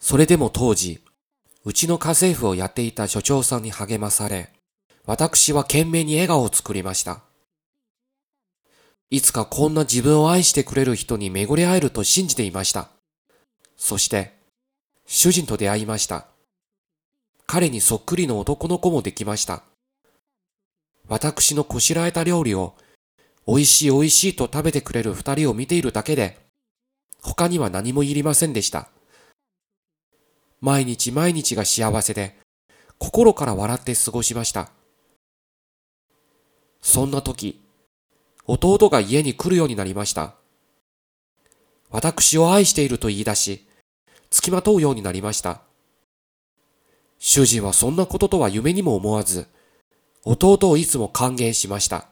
それでも当時、うちの家政婦をやっていた所長さんに励まされ、私は懸命に笑顔を作りました。いつかこんな自分を愛してくれる人に巡り会えると信じていました。そして、主人と出会いました。彼にそっくりの男の子もできました。私のこしらえた料理を、美味しい美味しいと食べてくれる二人を見ているだけで、他には何もいりませんでした。毎日毎日が幸せで、心から笑って過ごしました。そんな時、弟が家に来るようになりました。私を愛していると言い出し、付きまとうようになりました。主人はそんなこととは夢にも思わず、弟をいつも歓迎しました。